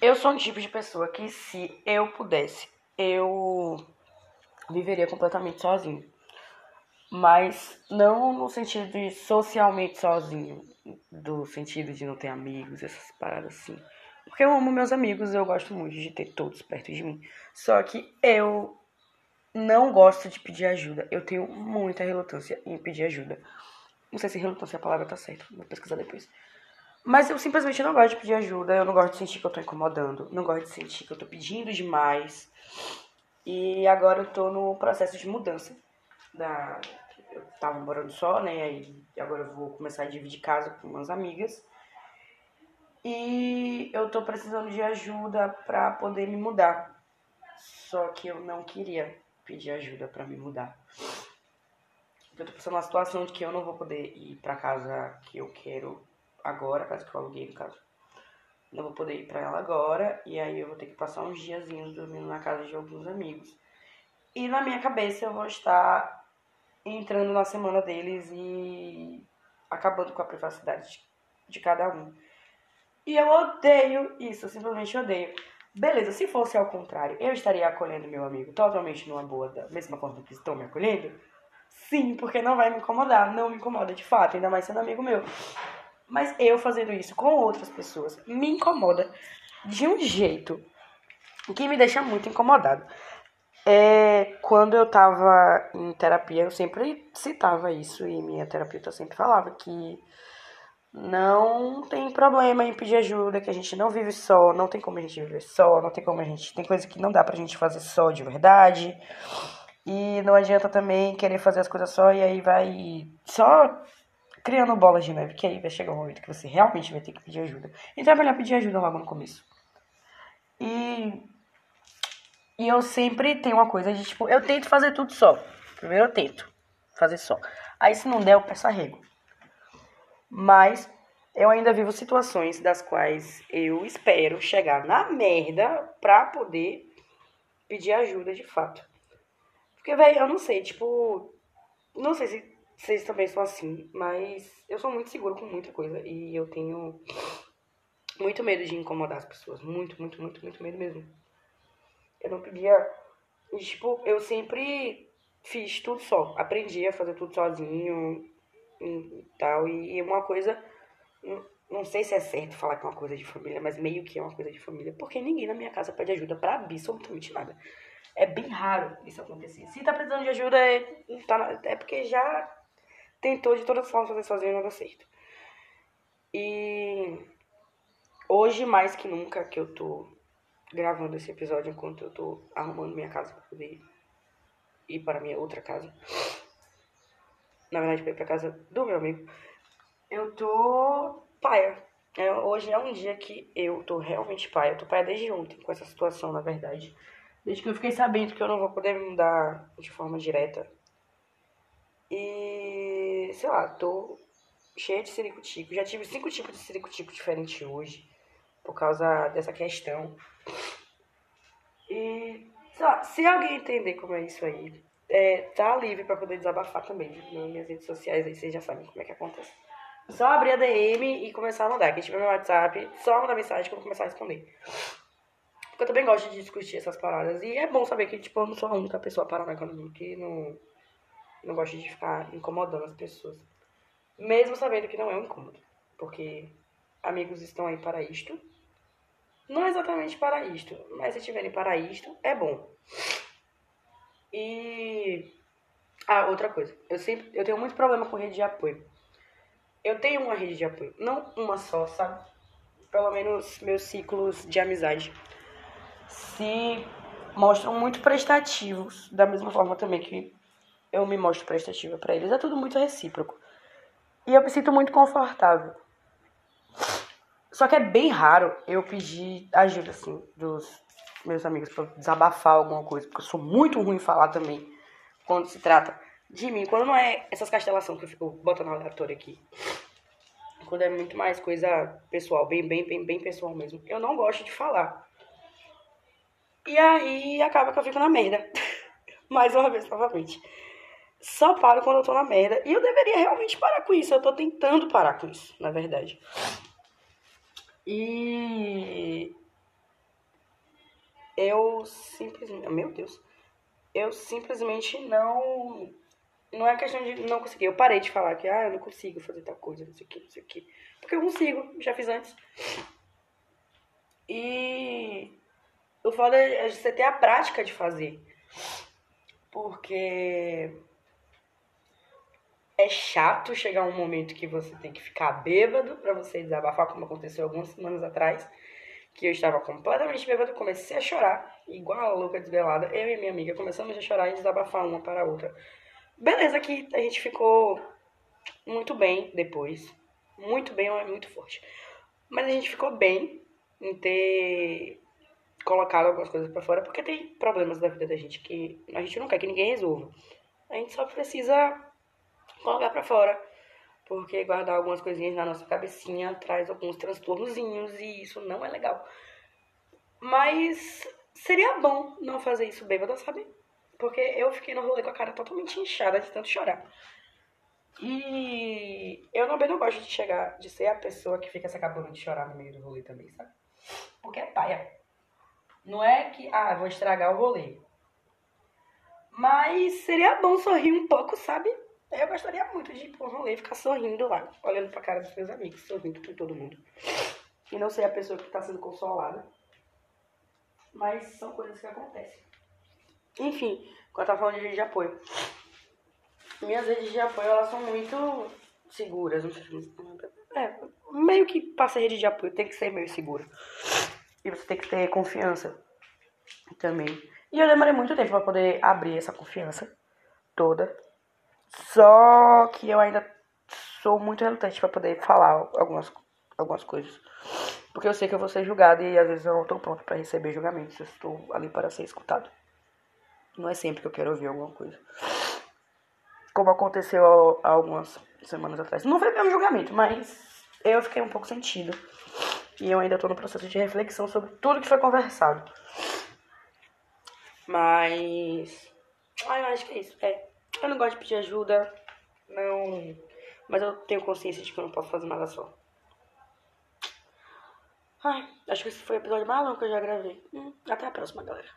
Eu sou um tipo de pessoa que, se eu pudesse, eu viveria completamente sozinho. Mas não no sentido de socialmente sozinho, do sentido de não ter amigos, essas paradas assim. Porque eu amo meus amigos, eu gosto muito de ter todos perto de mim. Só que eu não gosto de pedir ajuda. Eu tenho muita relutância em pedir ajuda. Não sei se relutância é a palavra tá certa, vou pesquisar depois. Mas eu simplesmente não gosto de pedir ajuda, eu não gosto de sentir que eu tô incomodando, não gosto de sentir que eu tô pedindo demais. E agora eu tô no processo de mudança. Da... Eu tava morando só, né? E agora eu vou começar a dividir casa com umas amigas. E eu tô precisando de ajuda pra poder me mudar. Só que eu não queria pedir ajuda para me mudar. Eu tô passando uma situação de que eu não vou poder ir pra casa que eu quero agora, a casa que eu aluguei no caso. Não vou poder ir pra ela agora, e aí eu vou ter que passar uns diazinhos dormindo na casa de alguns amigos. E na minha cabeça eu vou estar entrando na semana deles e acabando com a privacidade de cada um. E eu odeio isso, eu simplesmente odeio. Beleza, se fosse ao contrário, eu estaria acolhendo meu amigo totalmente numa boa, da mesma forma que estão me acolhendo? Sim, porque não vai me incomodar, não me incomoda de fato, ainda mais sendo amigo meu. Mas eu fazendo isso com outras pessoas me incomoda de um jeito que me deixa muito incomodado. É, quando eu tava em terapia, eu sempre citava isso e minha terapeuta sempre falava que não tem problema em pedir ajuda, que a gente não vive só, não tem como a gente viver só, não tem como a gente. Tem coisa que não dá pra gente fazer só de verdade. E não adianta também querer fazer as coisas só e aí vai só criando bolas de neve, que aí vai chegar um momento que você realmente vai ter que pedir ajuda. Então é melhor pedir ajuda logo no começo. E. E eu sempre tenho uma coisa de tipo, eu tento fazer tudo só. Primeiro eu tento fazer só. Aí se não der, eu peço arrego. Mas eu ainda vivo situações das quais eu espero chegar na merda pra poder pedir ajuda de fato. Porque, velho, eu não sei, tipo. Não sei se vocês também são assim, mas eu sou muito seguro com muita coisa e eu tenho muito medo de incomodar as pessoas. Muito, muito, muito, muito medo mesmo. Eu não pedia. Tipo, eu sempre fiz tudo só. Aprendi a fazer tudo sozinho e tal. E uma coisa, não sei se é certo falar que é uma coisa de família, mas meio que é uma coisa de família, porque ninguém na minha casa pede ajuda para absolutamente nada. É bem raro isso acontecer. Se tá precisando de ajuda, é, tá, é porque já tentou de todas as formas fazer sozinho e não deu certo. E hoje, mais que nunca, que eu tô gravando esse episódio enquanto eu tô arrumando minha casa pra poder ir para minha outra casa na verdade, pra ir pra casa do meu amigo, eu tô paia. É, hoje é um dia que eu tô realmente paia. Eu tô paia desde ontem com essa situação, na verdade. Desde que eu fiquei sabendo que eu não vou poder me mudar de forma direta. E, sei lá, tô cheia de ciricutico. Já tive cinco tipos de ciricutico diferentes hoje. Por causa dessa questão. E, sei lá, se alguém entender como é isso aí, é, tá livre para poder desabafar também nas minhas redes sociais, aí vocês já sabem como é que acontece. Só abrir a DM e começar a mandar. Quem tiver meu WhatsApp, só mandar mensagem que eu vou começar a responder. Porque eu também gosto de discutir essas paradas. E é bom saber que, tipo, eu não sou a única pessoa paranoica no mundo que não, não gosta de ficar incomodando as pessoas. Mesmo sabendo que não é um incômodo. Porque amigos estão aí para isto. Não exatamente para isto, mas se estiverem para isto, é bom. E. Ah, outra coisa. Eu sempre. Eu tenho muito problema com rede de apoio. Eu tenho uma rede de apoio. Não uma só, sabe? Pelo menos meus ciclos de amizade se mostram muito prestativos. Da mesma forma também que eu me mostro prestativa para eles. É tudo muito recíproco. E eu me sinto muito confortável. Só que é bem raro eu pedir ajuda, assim, dos meus amigos para desabafar alguma coisa, porque eu sou muito ruim em falar também quando se trata de mim. Quando não é essas castelações que eu fico botando aleatório aqui. Quando é muito mais coisa pessoal, bem, bem, bem, bem pessoal mesmo. Eu não gosto de falar. E aí acaba que eu fico na merda. mais uma vez, novamente. Só paro quando eu tô na merda. E eu deveria realmente parar com isso. Eu tô tentando parar com isso, na verdade. E eu simplesmente. Meu Deus. Eu simplesmente não. Não é questão de não conseguir. Eu parei de falar que, ah, eu não consigo fazer tal coisa, não sei o que, não sei o que. Porque eu consigo, já fiz antes. E o foda é você ter a prática de fazer. Porque é chato chegar um momento que você tem que ficar bêbado para você desabafar, como aconteceu algumas semanas atrás, que eu estava completamente bêbado, comecei a chorar, igual a louca desvelada. Eu e minha amiga começamos a chorar e desabafar uma para a outra. Beleza, que a gente ficou muito bem depois. Muito bem, é muito forte. Mas a gente ficou bem em ter colocado algumas coisas para fora, porque tem problemas da vida da gente que a gente não quer que ninguém resolva. A gente só precisa colocar para fora. Porque guardar algumas coisinhas na nossa cabecinha traz alguns transtornozinhos e isso não é legal. Mas seria bom não fazer isso bêbada, sabe? Porque eu fiquei no rolê com a cara totalmente inchada de tanto chorar. E eu também não gosto de chegar, de ser a pessoa que fica se acabando de chorar no meio do rolê também, sabe? Porque é paia. Não é que, ah, vou estragar o rolê. Mas seria bom sorrir um pouco, sabe? Eu gostaria muito de ir pra um rolê e ficar sorrindo lá, olhando pra cara dos meus amigos, sorrindo com todo mundo. E não ser a pessoa que tá sendo consolada. Mas são coisas que acontecem. Enfim, quando eu tava falando de rede de apoio. Minhas redes de apoio, elas são muito seguras. É, meio que passa rede de apoio, tem que ser meio segura. E você tem que ter confiança também. E eu demorei muito tempo pra poder abrir essa confiança toda. Só que eu ainda sou muito relutante para poder falar algumas, algumas coisas. Porque eu sei que eu vou ser julgado e às vezes eu não estou pronto para receber julgamentos. Eu estou ali para ser escutado. Não é sempre que eu quero ouvir alguma coisa. Como aconteceu há algumas semanas atrás. Não foi meu julgamento, mas eu fiquei um pouco sentido. E eu ainda estou no processo de reflexão sobre tudo que foi conversado. Mas. Ah, eu acho que é isso. É. Eu não gosto de pedir ajuda, não. Mas eu tenho consciência de que eu não posso fazer nada só. Ai, acho que esse foi o episódio mais longo que eu já gravei. Hum, até a próxima, galera.